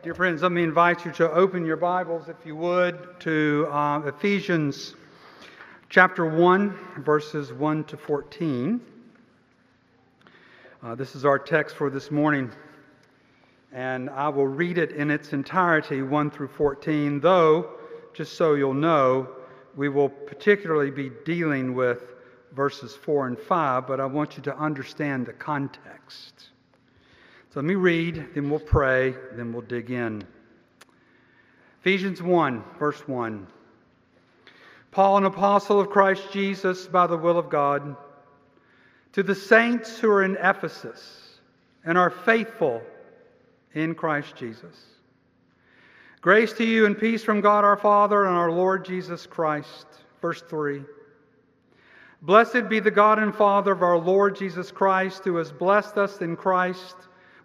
Dear friends, let me invite you to open your Bibles, if you would, to uh, Ephesians chapter 1, verses 1 to 14. Uh, this is our text for this morning, and I will read it in its entirety, 1 through 14, though, just so you'll know, we will particularly be dealing with verses 4 and 5, but I want you to understand the context. So let me read, then we'll pray, then we'll dig in. Ephesians 1, verse 1. Paul, an apostle of Christ Jesus by the will of God, to the saints who are in Ephesus and are faithful in Christ Jesus. Grace to you and peace from God our Father and our Lord Jesus Christ. Verse 3. Blessed be the God and Father of our Lord Jesus Christ, who has blessed us in Christ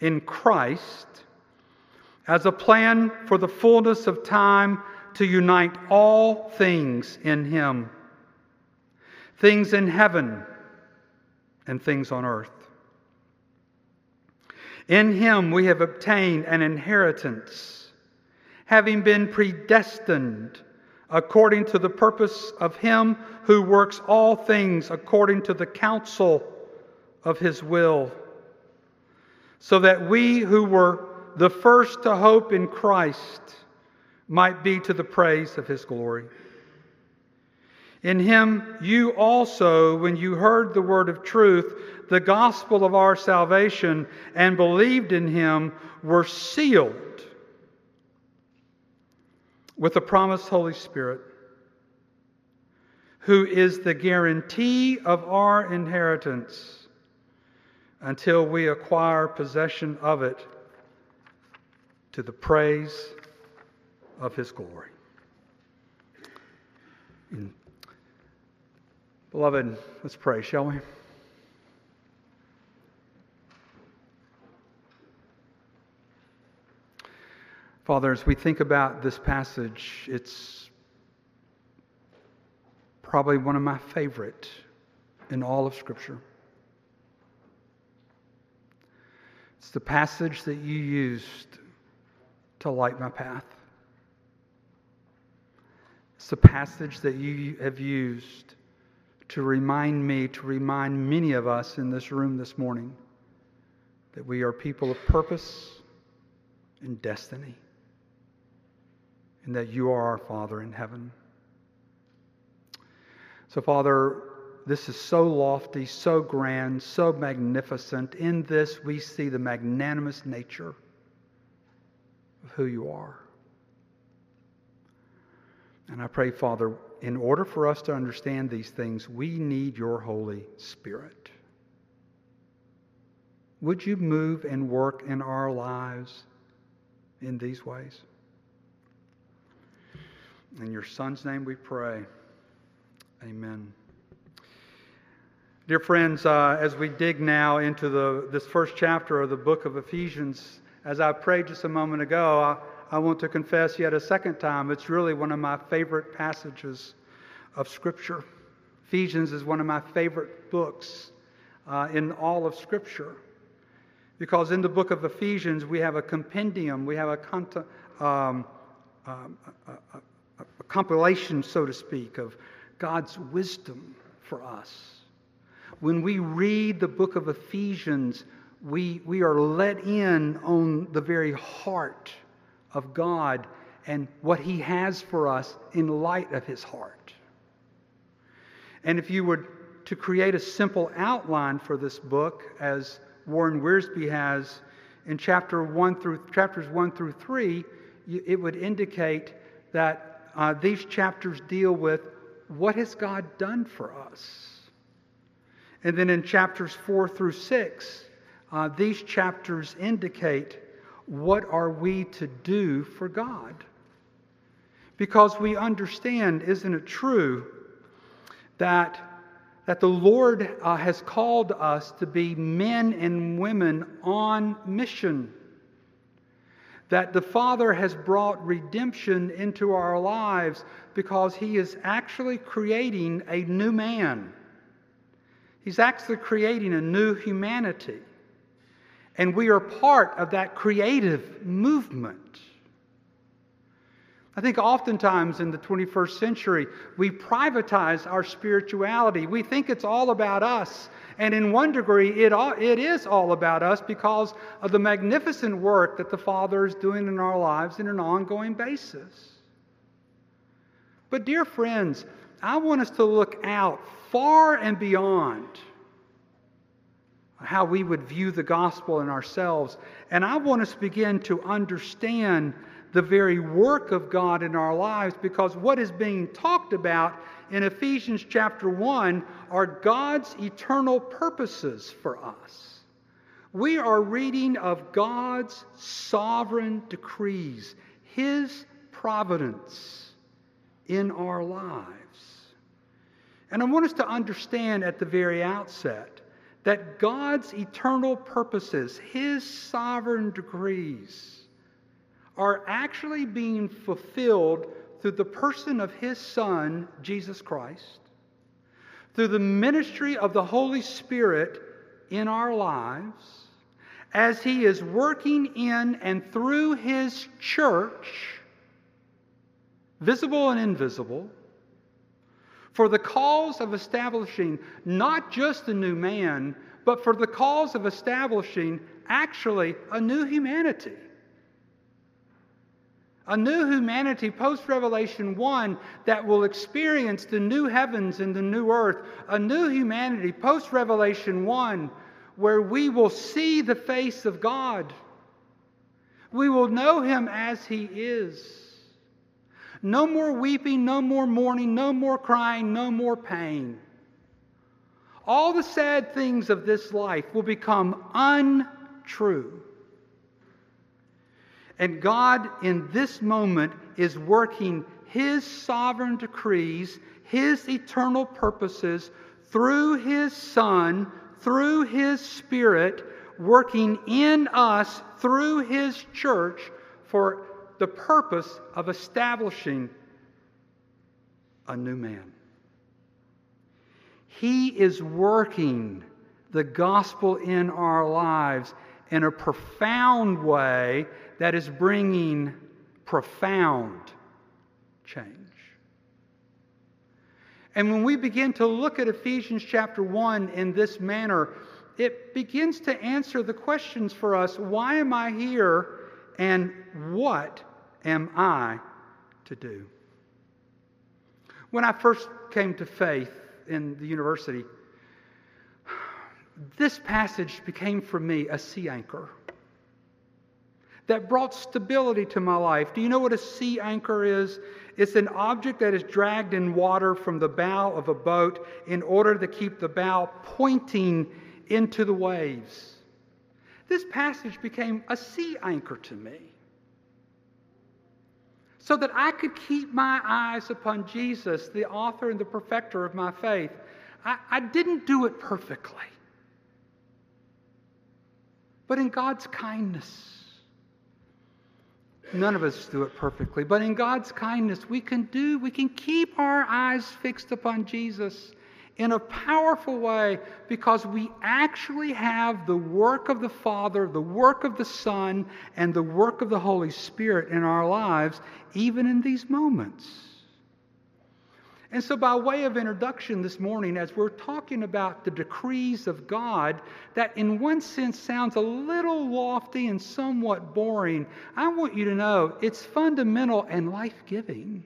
in Christ as a plan for the fullness of time to unite all things in Him things in heaven and things on earth. In Him we have obtained an inheritance, having been predestined according to the purpose of Him who works all things according to the counsel of His will so that we who were the first to hope in Christ might be to the praise of his glory. In him, you also, when you heard the word of truth, the gospel of our salvation, and believed in him, were sealed with the promised Holy Spirit, who is the guarantee of our inheritance until we acquire possession of it to the praise of his glory. Beloved, let's pray, shall we? Father, as we think about this passage, it's probably one of my favorite in all of Scripture. It's the passage that you used to light my path. It's the passage that you have used to remind me, to remind many of us in this room this morning that we are people of purpose and destiny, and that you are our Father in heaven. So, Father, this is so lofty, so grand, so magnificent. In this, we see the magnanimous nature of who you are. And I pray, Father, in order for us to understand these things, we need your Holy Spirit. Would you move and work in our lives in these ways? In your Son's name we pray. Amen. Dear friends, uh, as we dig now into the, this first chapter of the book of Ephesians, as I prayed just a moment ago, I, I want to confess yet a second time, it's really one of my favorite passages of Scripture. Ephesians is one of my favorite books uh, in all of Scripture. Because in the book of Ephesians, we have a compendium, we have a, um, um, a, a, a compilation, so to speak, of God's wisdom for us. When we read the book of Ephesians, we, we are let in on the very heart of God and what He has for us in light of His heart. And if you were to create a simple outline for this book, as Warren Wiersbe has in chapter one through chapters one through three, it would indicate that uh, these chapters deal with what has God done for us. And then in chapters four through six, uh, these chapters indicate what are we to do for God. Because we understand, isn't it true, that, that the Lord uh, has called us to be men and women on mission. That the Father has brought redemption into our lives because He is actually creating a new man. He's actually creating a new humanity. And we are part of that creative movement. I think oftentimes in the 21st century, we privatize our spirituality. We think it's all about us. And in one degree, it, all, it is all about us because of the magnificent work that the Father is doing in our lives in an ongoing basis. But, dear friends, I want us to look out far and beyond how we would view the gospel in ourselves. And I want us to begin to understand the very work of God in our lives because what is being talked about in Ephesians chapter 1 are God's eternal purposes for us. We are reading of God's sovereign decrees, His providence in our lives. And I want us to understand at the very outset that God's eternal purposes, His sovereign decrees, are actually being fulfilled through the person of His Son, Jesus Christ, through the ministry of the Holy Spirit in our lives, as He is working in and through His church, visible and invisible for the cause of establishing not just a new man, but for the cause of establishing actually a new humanity. A new humanity post Revelation 1 that will experience the new heavens and the new earth. A new humanity post Revelation 1 where we will see the face of God. We will know him as he is. No more weeping, no more mourning, no more crying, no more pain. All the sad things of this life will become untrue. And God, in this moment, is working His sovereign decrees, His eternal purposes through His Son, through His Spirit, working in us through His church for the purpose of establishing a new man. He is working the gospel in our lives in a profound way that is bringing profound change. And when we begin to look at Ephesians chapter 1 in this manner, it begins to answer the questions for us why am I here and what am I to do? When I first came to faith in the university, this passage became for me a sea anchor that brought stability to my life. Do you know what a sea anchor is? It's an object that is dragged in water from the bow of a boat in order to keep the bow pointing into the waves. This passage became a sea anchor to me so that I could keep my eyes upon Jesus, the author and the perfecter of my faith. I, I didn't do it perfectly. But in God's kindness, none of us do it perfectly, but in God's kindness, we can do, we can keep our eyes fixed upon Jesus in a powerful way because we actually have the work of the Father, the work of the Son, and the work of the Holy Spirit in our lives, even in these moments. And so, by way of introduction this morning, as we're talking about the decrees of God, that in one sense sounds a little lofty and somewhat boring, I want you to know it's fundamental and life giving.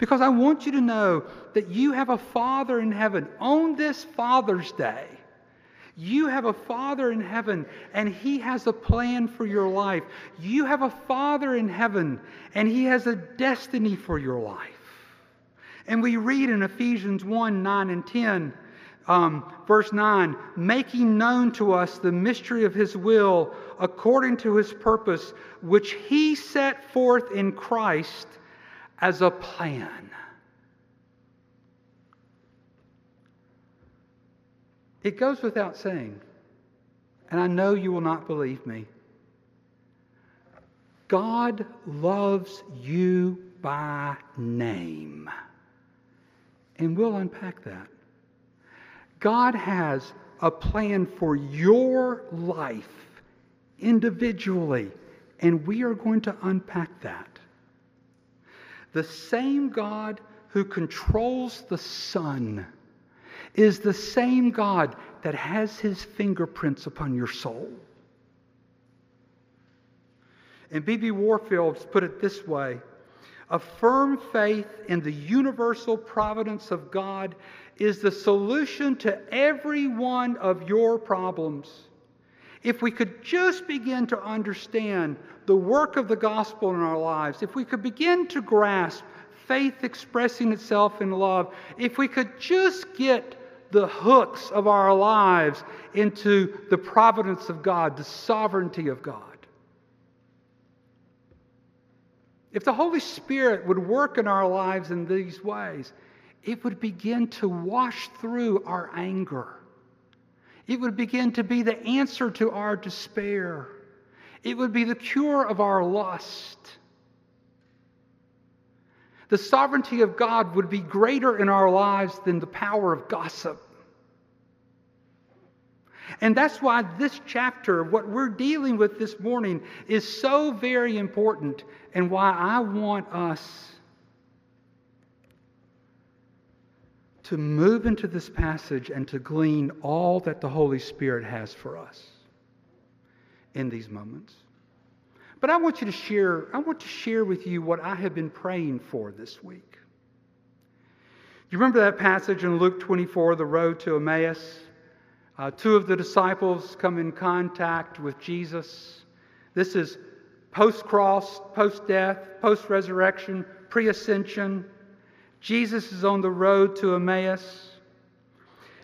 Because I want you to know that you have a Father in heaven on this Father's Day. You have a Father in heaven, and He has a plan for your life. You have a Father in heaven, and He has a destiny for your life. And we read in Ephesians 1 9 and 10, um, verse 9, making known to us the mystery of His will according to His purpose, which He set forth in Christ as a plan. It goes without saying, and I know you will not believe me. God loves you by name. And we'll unpack that. God has a plan for your life individually, and we are going to unpack that. The same God who controls the sun is the same God that has his fingerprints upon your soul. And B.B. Warfield put it this way a firm faith in the universal providence of God is the solution to every one of your problems. If we could just begin to understand the work of the gospel in our lives, if we could begin to grasp faith expressing itself in love, if we could just get the hooks of our lives into the providence of God, the sovereignty of God. If the Holy Spirit would work in our lives in these ways, it would begin to wash through our anger. It would begin to be the answer to our despair. It would be the cure of our lust. The sovereignty of God would be greater in our lives than the power of gossip. And that's why this chapter, what we're dealing with this morning, is so very important, and why I want us to move into this passage and to glean all that the Holy Spirit has for us in these moments. But I want you to share, I want to share with you what I have been praying for this week. You remember that passage in Luke 24, the road to Emmaus? Uh, two of the disciples come in contact with Jesus. This is post cross, post death, post resurrection, pre ascension. Jesus is on the road to Emmaus,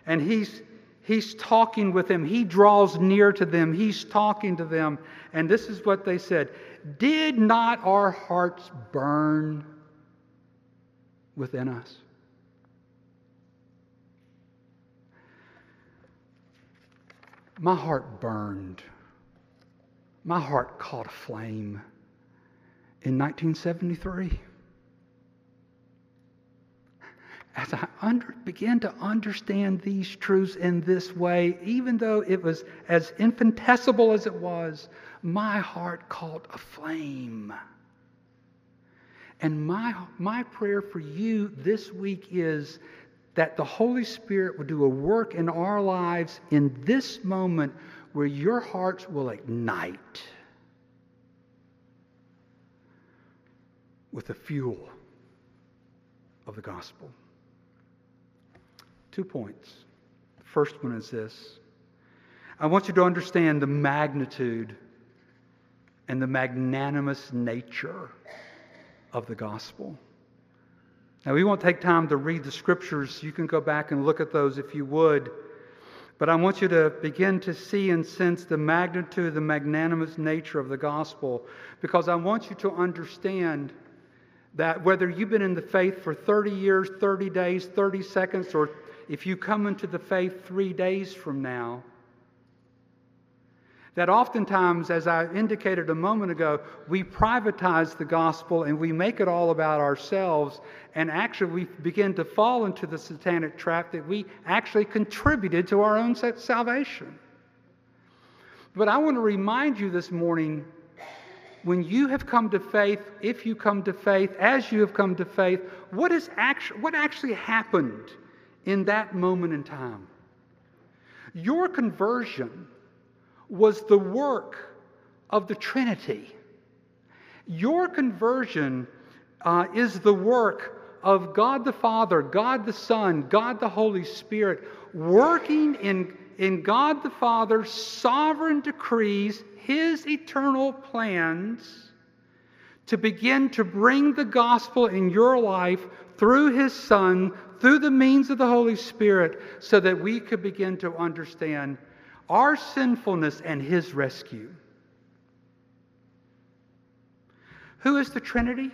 and he's, he's talking with them. He draws near to them, he's talking to them. And this is what they said Did not our hearts burn within us? My heart burned. My heart caught a flame in 1973. As I under, began to understand these truths in this way, even though it was as infinitesimal as it was, my heart caught a flame. And my, my prayer for you this week is that the Holy Spirit will do a work in our lives in this moment where your hearts will ignite with the fuel of the gospel. Two points. The first one is this I want you to understand the magnitude and the magnanimous nature of the gospel. Now, we won't take time to read the scriptures. You can go back and look at those if you would. But I want you to begin to see and sense the magnitude, the magnanimous nature of the gospel, because I want you to understand that whether you've been in the faith for 30 years, 30 days, 30 seconds, or if you come into the faith three days from now, that oftentimes, as I indicated a moment ago, we privatize the gospel and we make it all about ourselves, and actually we begin to fall into the satanic trap that we actually contributed to our own salvation. But I want to remind you this morning when you have come to faith, if you come to faith, as you have come to faith, what, is actu- what actually happened in that moment in time? Your conversion was the work of the Trinity. Your conversion uh, is the work of God the Father, God the Son, God the Holy Spirit, working in, in God the Father's sovereign decrees, His eternal plans to begin to bring the gospel in your life through His Son, through the means of the Holy Spirit, so that we could begin to understand our sinfulness and His rescue. Who is the Trinity?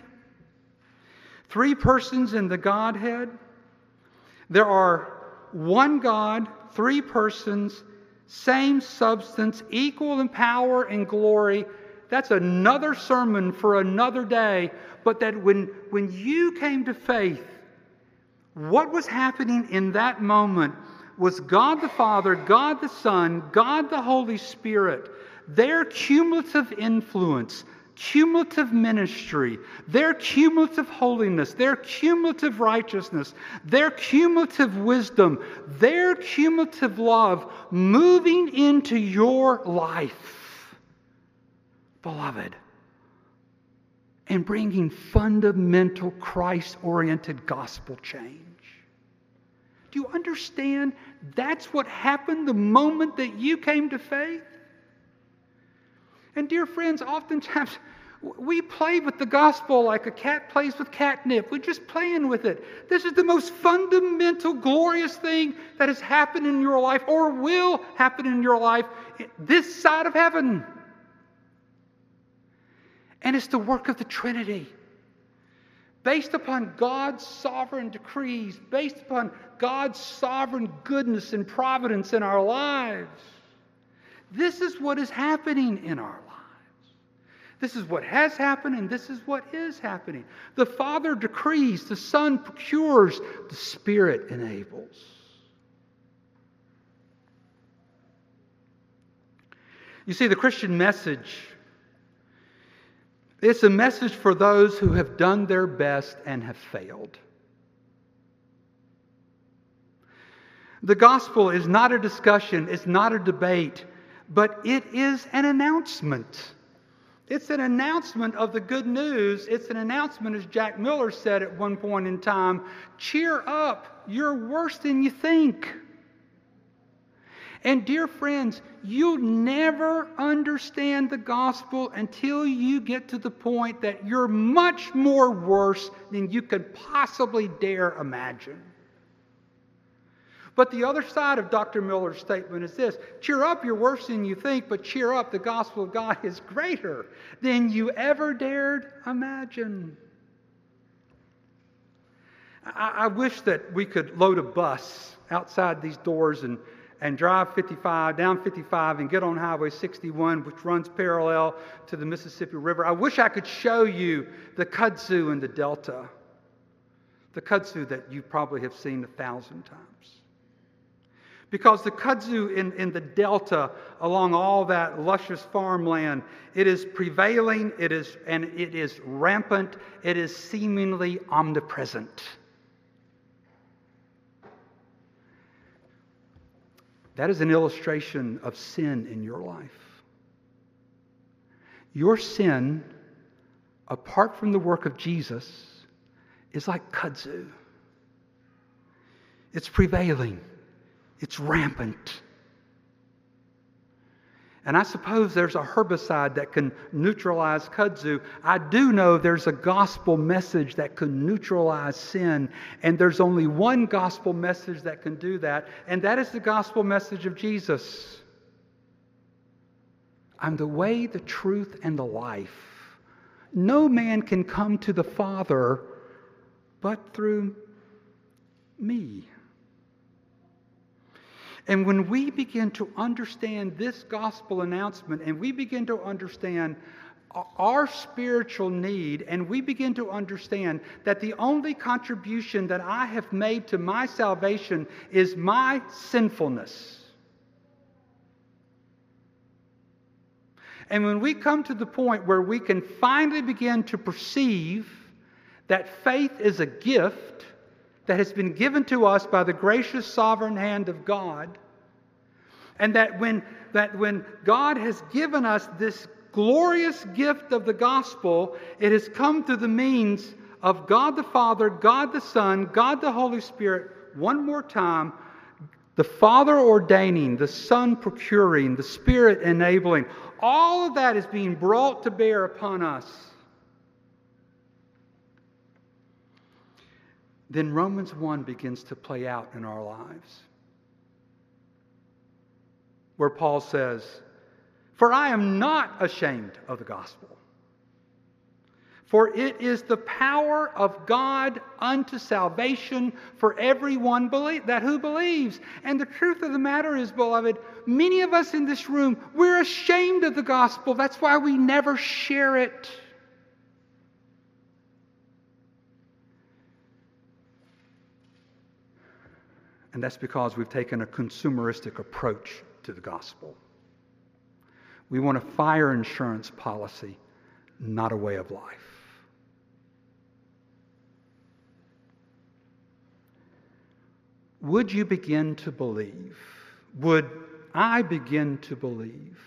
Three persons in the Godhead. There are one God, three persons, same substance, equal in power and glory. That's another sermon for another day. But that when, when you came to faith, what was happening in that moment was God the Father, God the Son, God the Holy Spirit, their cumulative influence, cumulative ministry, their cumulative holiness, their cumulative righteousness, their cumulative wisdom, their cumulative love moving into your life, beloved, and bringing fundamental Christ oriented gospel change. Do you understand? That's what happened the moment that you came to faith. And, dear friends, oftentimes we play with the gospel like a cat plays with catnip. We're just playing with it. This is the most fundamental, glorious thing that has happened in your life or will happen in your life this side of heaven. And it's the work of the Trinity. Based upon God's sovereign decrees, based upon God's sovereign goodness and providence in our lives. This is what is happening in our lives. This is what has happened, and this is what is happening. The Father decrees, the Son procures, the Spirit enables. You see, the Christian message it's a message for those who have done their best and have failed. The gospel is not a discussion, it's not a debate, but it is an announcement. It's an announcement of the good news. It's an announcement, as Jack Miller said at one point in time cheer up, you're worse than you think. And, dear friends, you'll never understand the gospel until you get to the point that you're much more worse than you could possibly dare imagine. But the other side of Dr. Miller's statement is this cheer up, you're worse than you think, but cheer up, the gospel of God is greater than you ever dared imagine. I, I wish that we could load a bus outside these doors and and drive 55, down 55, and get on Highway 61, which runs parallel to the Mississippi River. I wish I could show you the kudzu in the Delta, the kudzu that you probably have seen a thousand times. Because the kudzu in, in the Delta, along all that luscious farmland, it is prevailing, it is, and it is rampant, it is seemingly omnipresent. That is an illustration of sin in your life. Your sin, apart from the work of Jesus, is like kudzu. It's prevailing, it's rampant. And I suppose there's a herbicide that can neutralize kudzu. I do know there's a gospel message that can neutralize sin. And there's only one gospel message that can do that, and that is the gospel message of Jesus. I'm the way, the truth, and the life. No man can come to the Father but through me. And when we begin to understand this gospel announcement and we begin to understand our spiritual need, and we begin to understand that the only contribution that I have made to my salvation is my sinfulness. And when we come to the point where we can finally begin to perceive that faith is a gift that has been given to us by the gracious sovereign hand of God, and that when, that when God has given us this glorious gift of the gospel, it has come through the means of God the Father, God the Son, God the Holy Spirit, one more time, the Father ordaining, the Son procuring, the Spirit enabling. All of that is being brought to bear upon us. Then Romans 1 begins to play out in our lives where Paul says, For I am not ashamed of the gospel. For it is the power of God unto salvation for everyone believe, that who believes. And the truth of the matter is, beloved, many of us in this room, we're ashamed of the gospel. That's why we never share it. And that's because we've taken a consumeristic approach to the gospel. We want a fire insurance policy, not a way of life. Would you begin to believe? Would I begin to believe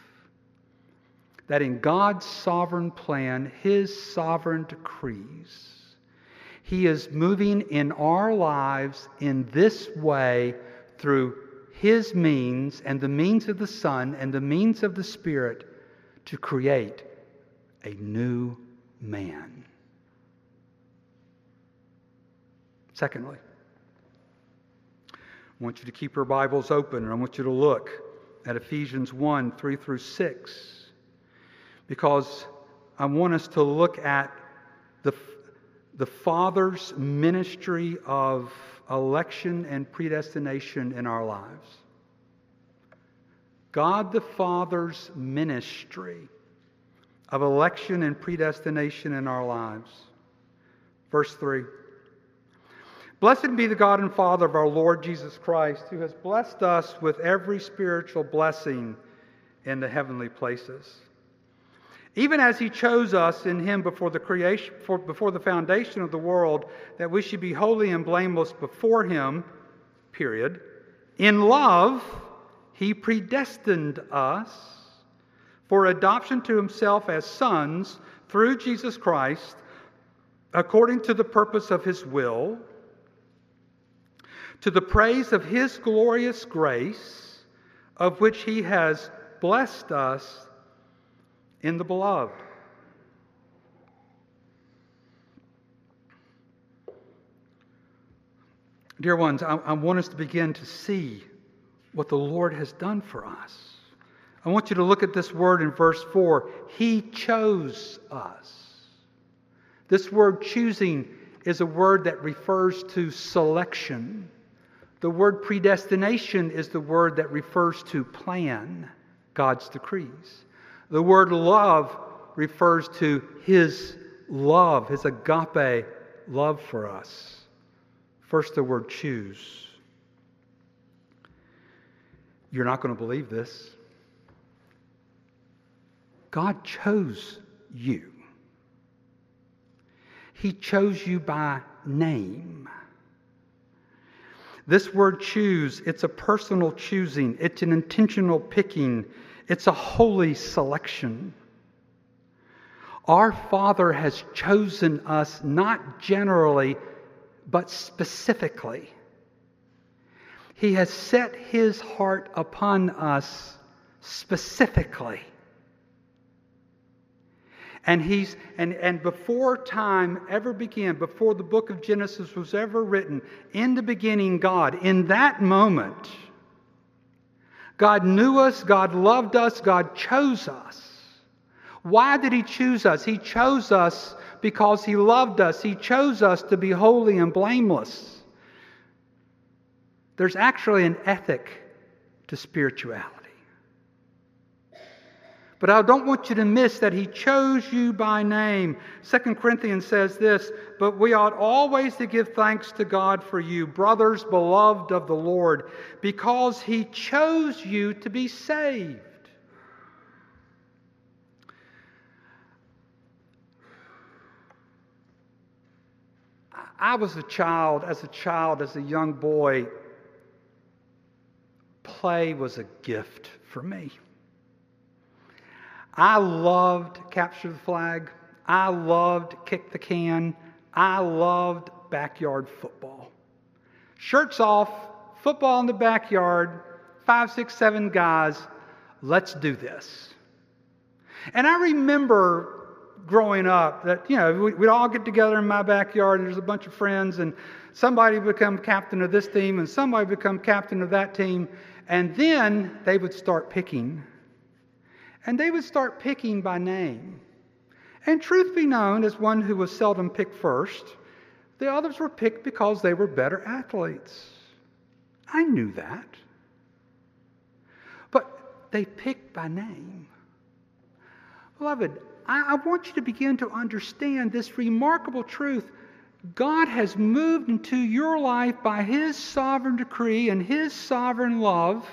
that in God's sovereign plan, His sovereign decrees, He is moving in our lives in this way through his means and the means of the Son and the means of the Spirit to create a new man. Secondly, I want you to keep your Bibles open and I want you to look at Ephesians 1 3 through 6 because I want us to look at the, the Father's ministry of election and predestination in our lives. God the Father's ministry of election and predestination in our lives. Verse 3 Blessed be the God and Father of our Lord Jesus Christ, who has blessed us with every spiritual blessing in the heavenly places even as he chose us in him before the creation for, before the foundation of the world that we should be holy and blameless before him period. In love he predestined us for adoption to himself as sons through Jesus Christ according to the purpose of his will to the praise of his glorious grace of which he has blessed us in the beloved. Dear ones, I, I, want us to begin to see what the Lord has done for us. I want you to look at this word in verse 4. He chose us. This word choosing is a word that refers to selection. The word predestination is the word that refers to plan, God's decrees. The word love refers to his love, his agape love for us. First, the word choose. You're not going to believe this. God chose you. He chose you by name. This word choose, it's a personal choosing, it's an intentional picking, it's a holy selection. Our Father has chosen us not generally, but specifically. He has set His heart upon us specifically. And he's and, and before time ever began, before the book of Genesis was ever written, in the beginning, God, in that moment, God knew us, God loved us, God chose us. Why did He choose us? He chose us because He loved us. He chose us to be holy and blameless. There's actually an ethic to spirituality. But I don't want you to miss that he chose you by name. Second Corinthians says this, but we ought always to give thanks to God for you, brothers beloved of the Lord, because he chose you to be saved. I was a child, as a child, as a young boy, play was a gift for me. I loved capture the flag. I loved kick the can. I loved backyard football. Shirts off, football in the backyard, five, six, seven guys. Let's do this. And I remember growing up that, you know, we'd all get together in my backyard and there's a bunch of friends and somebody would become captain of this team and somebody would become captain of that team. And then they would start picking. And they would start picking by name. And truth be known, as one who was seldom picked first, the others were picked because they were better athletes. I knew that. But they picked by name. Beloved, I, want you to begin to understand this remarkable truth. God has moved into your life by His sovereign decree and His sovereign love.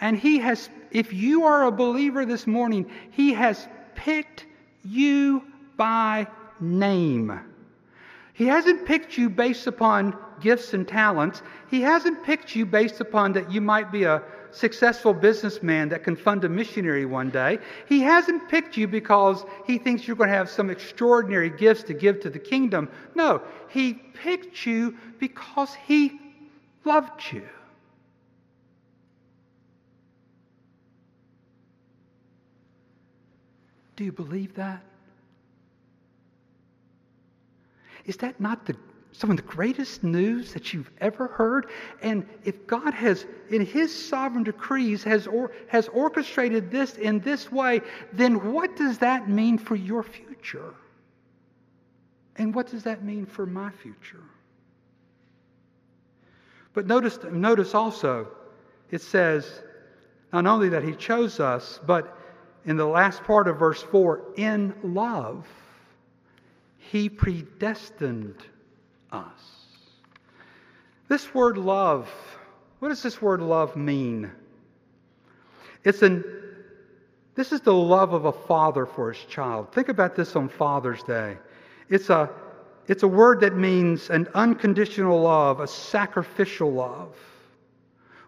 And He has, if you are a believer this morning, He has picked you by name. He hasn't picked you based upon gifts and talents. He hasn't picked you based upon that you might be a successful businessman that can fund a missionary one day. He hasn't picked you because he thinks you're going to have some extraordinary gifts to give to the kingdom. No, he picked you because he loved you. Do you believe that? Is that not the some of the greatest news that you've ever heard. And if God has, in His sovereign decrees, has, or, has orchestrated this in this way, then what does that mean for your future? And what does that mean for my future? But notice, notice also, it says not only that He chose us, but in the last part of verse 4, in love, He predestined us. This word love, what does this word love mean? It's an this is the love of a father for his child. Think about this on Father's Day. It's a it's a word that means an unconditional love, a sacrificial love.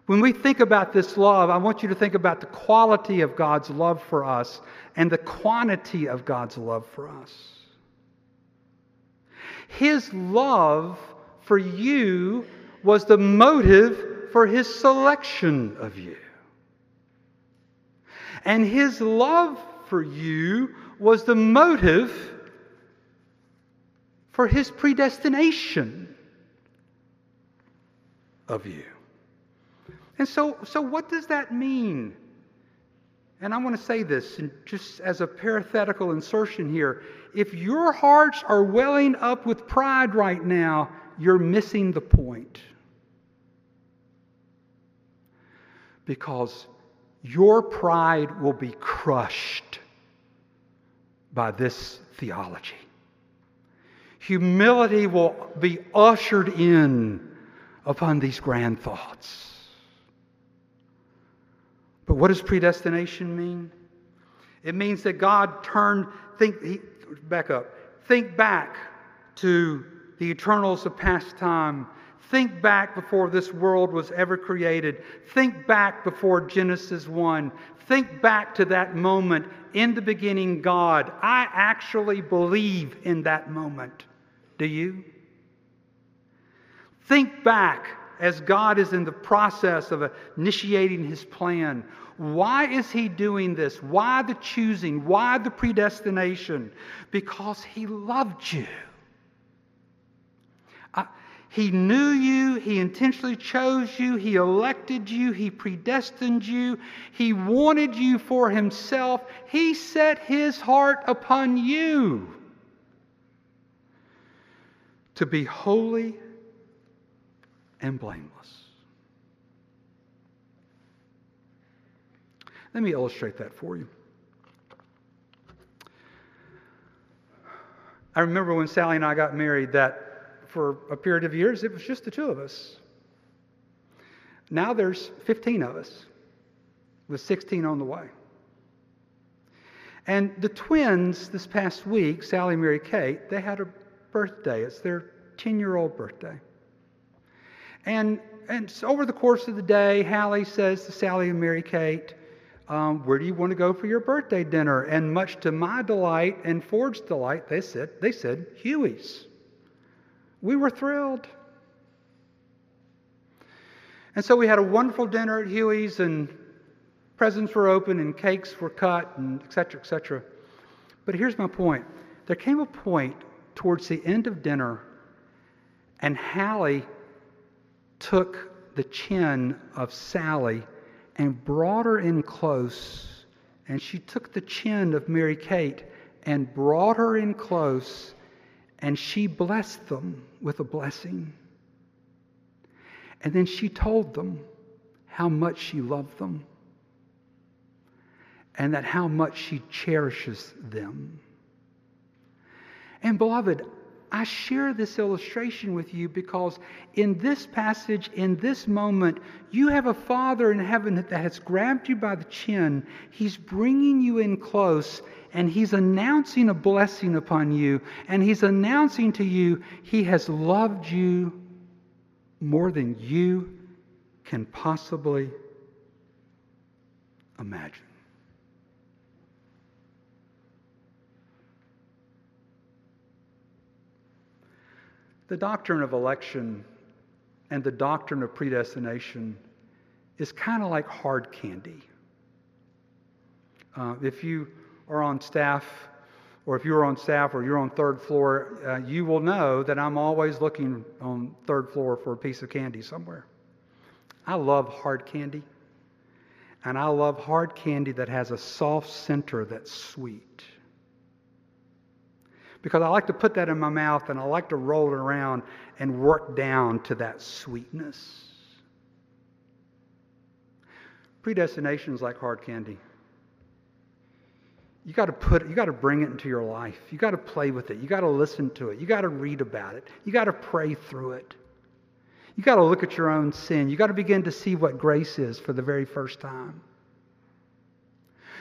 When we think about this love, I want you to think about the quality of God's love for us and the quantity of God's love for us. His love for you was the motive for his selection of you. And his love for you was the motive for his predestination of you. And so, so what does that mean? And I want to say this, just as a parenthetical insertion here. If your hearts are welling up with pride right now, you're missing the point. Because your pride will be crushed by this theology. Humility will be ushered in upon these grand thoughts. But what does predestination mean? It means that God turned, think, he, back up, think back to the eternals of past time. Think back before this world was ever created. Think back before Genesis 1. Think back to that moment. In the beginning, God. I actually believe in that moment. Do you? Think back as God is in the process of initiating his plan. Why is he doing this? Why the choosing? Why the predestination? Because he loved you. Uh, he knew you. He intentionally chose you. He elected you. He predestined you. He wanted you for himself. He set his heart upon you to be holy and blameless. Let me illustrate that for you. I remember when Sally and I got married that for a period of years it was just the two of us. Now there's 15 of us, with 16 on the way. And the twins this past week, Sally, and Mary, Kate, they had a birthday. It's their 10 year old birthday. And, and so over the course of the day, Hallie says to Sally and Mary Kate, um, Where do you want to go for your birthday dinner? And much to my delight and Ford's delight, they said, they said Huey's. We were thrilled. And so we had a wonderful dinner at Huey's, and presents were open, and cakes were cut, and et cetera, et cetera. But here's my point there came a point towards the end of dinner, and Hallie took the chin of Sally and brought her in close, and she took the chin of Mary Kate and brought her in close, and she blessed them with a blessing. And then she told them how much she loved them and that how much she cherishes them. And beloved, I share this illustration with you because in this passage, in this moment, you have a Father in heaven that has grabbed you by the chin. He's bringing you in close and He's announcing a blessing upon you. And He's announcing to you, He has loved you more than you can possibly imagine. The doctrine of election and the doctrine of predestination is kind of like hard candy. Uh, if you are on staff, or if you're on staff or you're on third floor, uh, you will know that I'm always looking on third floor for a piece of candy somewhere. I love hard candy. And I love hard candy that has a soft center that's sweet because I like to put that in my mouth and I like to roll it around and work down to that sweetness. Predestination is like hard candy. You got to put it, you got to bring it into your life. You got to play with it. You got to listen to it. You got to read about it. You got to pray through it. You got to look at your own sin. You got to begin to see what grace is for the very first time.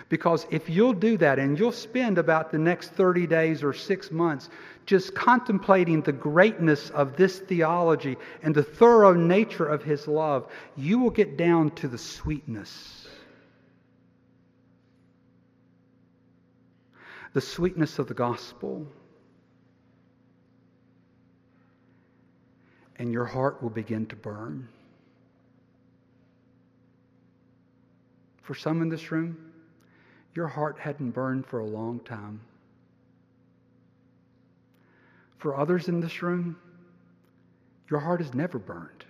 Because if you'll do that and you'll spend about the next 30 days or six months just contemplating the greatness of this theology and the thorough nature of His love, you will get down to the sweetness. The sweetness of the gospel. And your heart will begin to burn. For some in this room, your heart hadn't burned for a long time. For others in this room, your heart has never burned.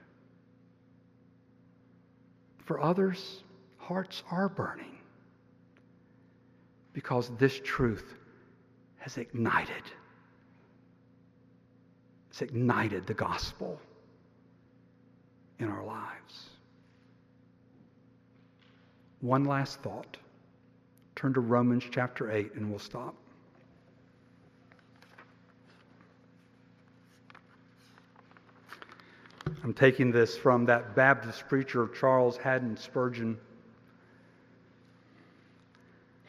For others, hearts are burning because this truth has ignited. It's ignited the gospel in our lives. One last thought. Turn to Romans chapter 8 and we'll stop. I'm taking this from that Baptist preacher, Charles Haddon Spurgeon.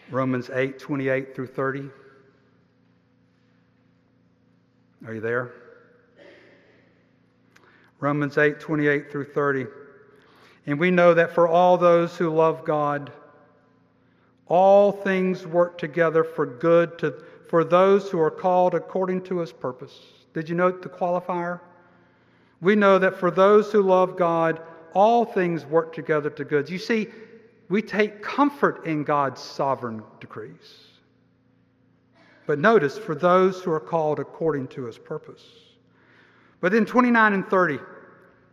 Romans 8, 28 through 30. Are you there? Romans 8, 28 through 30. And we know that for all those who love God, all things work together for good to, for those who are called according to his purpose. Did you note the qualifier? We know that for those who love God, all things work together to good. You see, we take comfort in God's sovereign decrees. But notice, for those who are called according to his purpose. But in 29 and 30,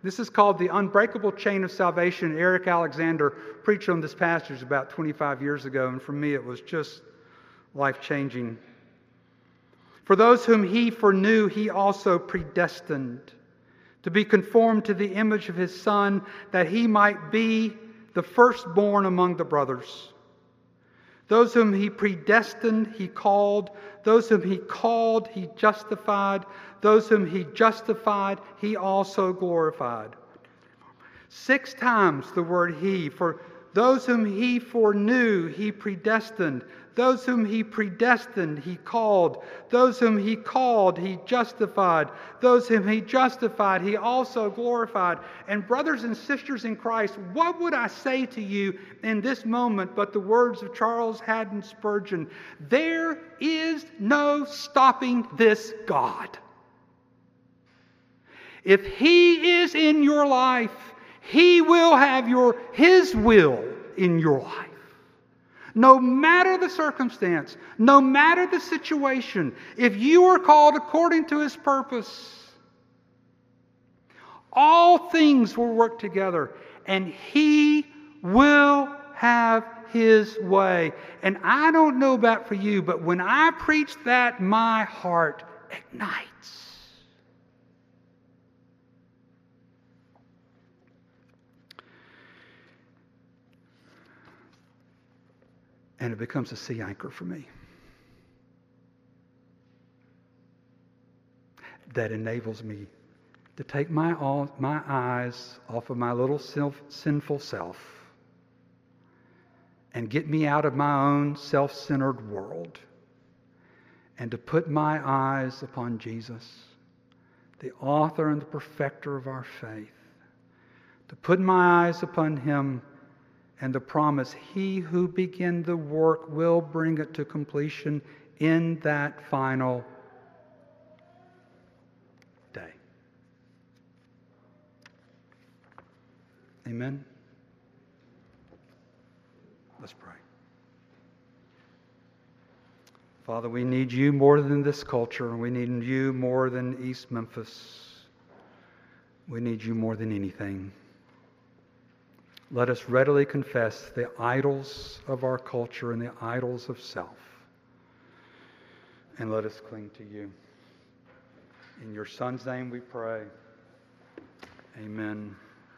this is called the unbreakable chain of salvation. Eric Alexander preached on this passage about 25 years ago, and for me it was just life changing. For those whom he foreknew, he also predestined to be conformed to the image of his Son, that he might be the firstborn among the brothers. Those whom he predestined, he called. Those whom he called, he justified. Those whom he justified, he also glorified. Six times the word he. For those whom he foreknew, he predestined. Those whom he predestined, he called. Those whom he called, he justified. Those whom he justified, he also glorified. And, brothers and sisters in Christ, what would I say to you in this moment but the words of Charles Haddon Spurgeon? There is no stopping this God. If he is in your life, he will have your, his will in your life. No matter the circumstance, no matter the situation, if you are called according to his purpose, all things will work together and he will have his way. And I don't know about for you, but when I preach that, my heart ignites. And it becomes a sea anchor for me. That enables me to take my, all, my eyes off of my little self, sinful self and get me out of my own self centered world and to put my eyes upon Jesus, the author and the perfecter of our faith, to put my eyes upon Him and the promise He who began the work will bring it to completion in that final day. Amen. Let's pray. Father, we need you more than this culture. We need you more than East Memphis. We need you more than anything let us readily confess the idols of our culture and the idols of self. And let us cling to you. In your Son's name we pray. Amen.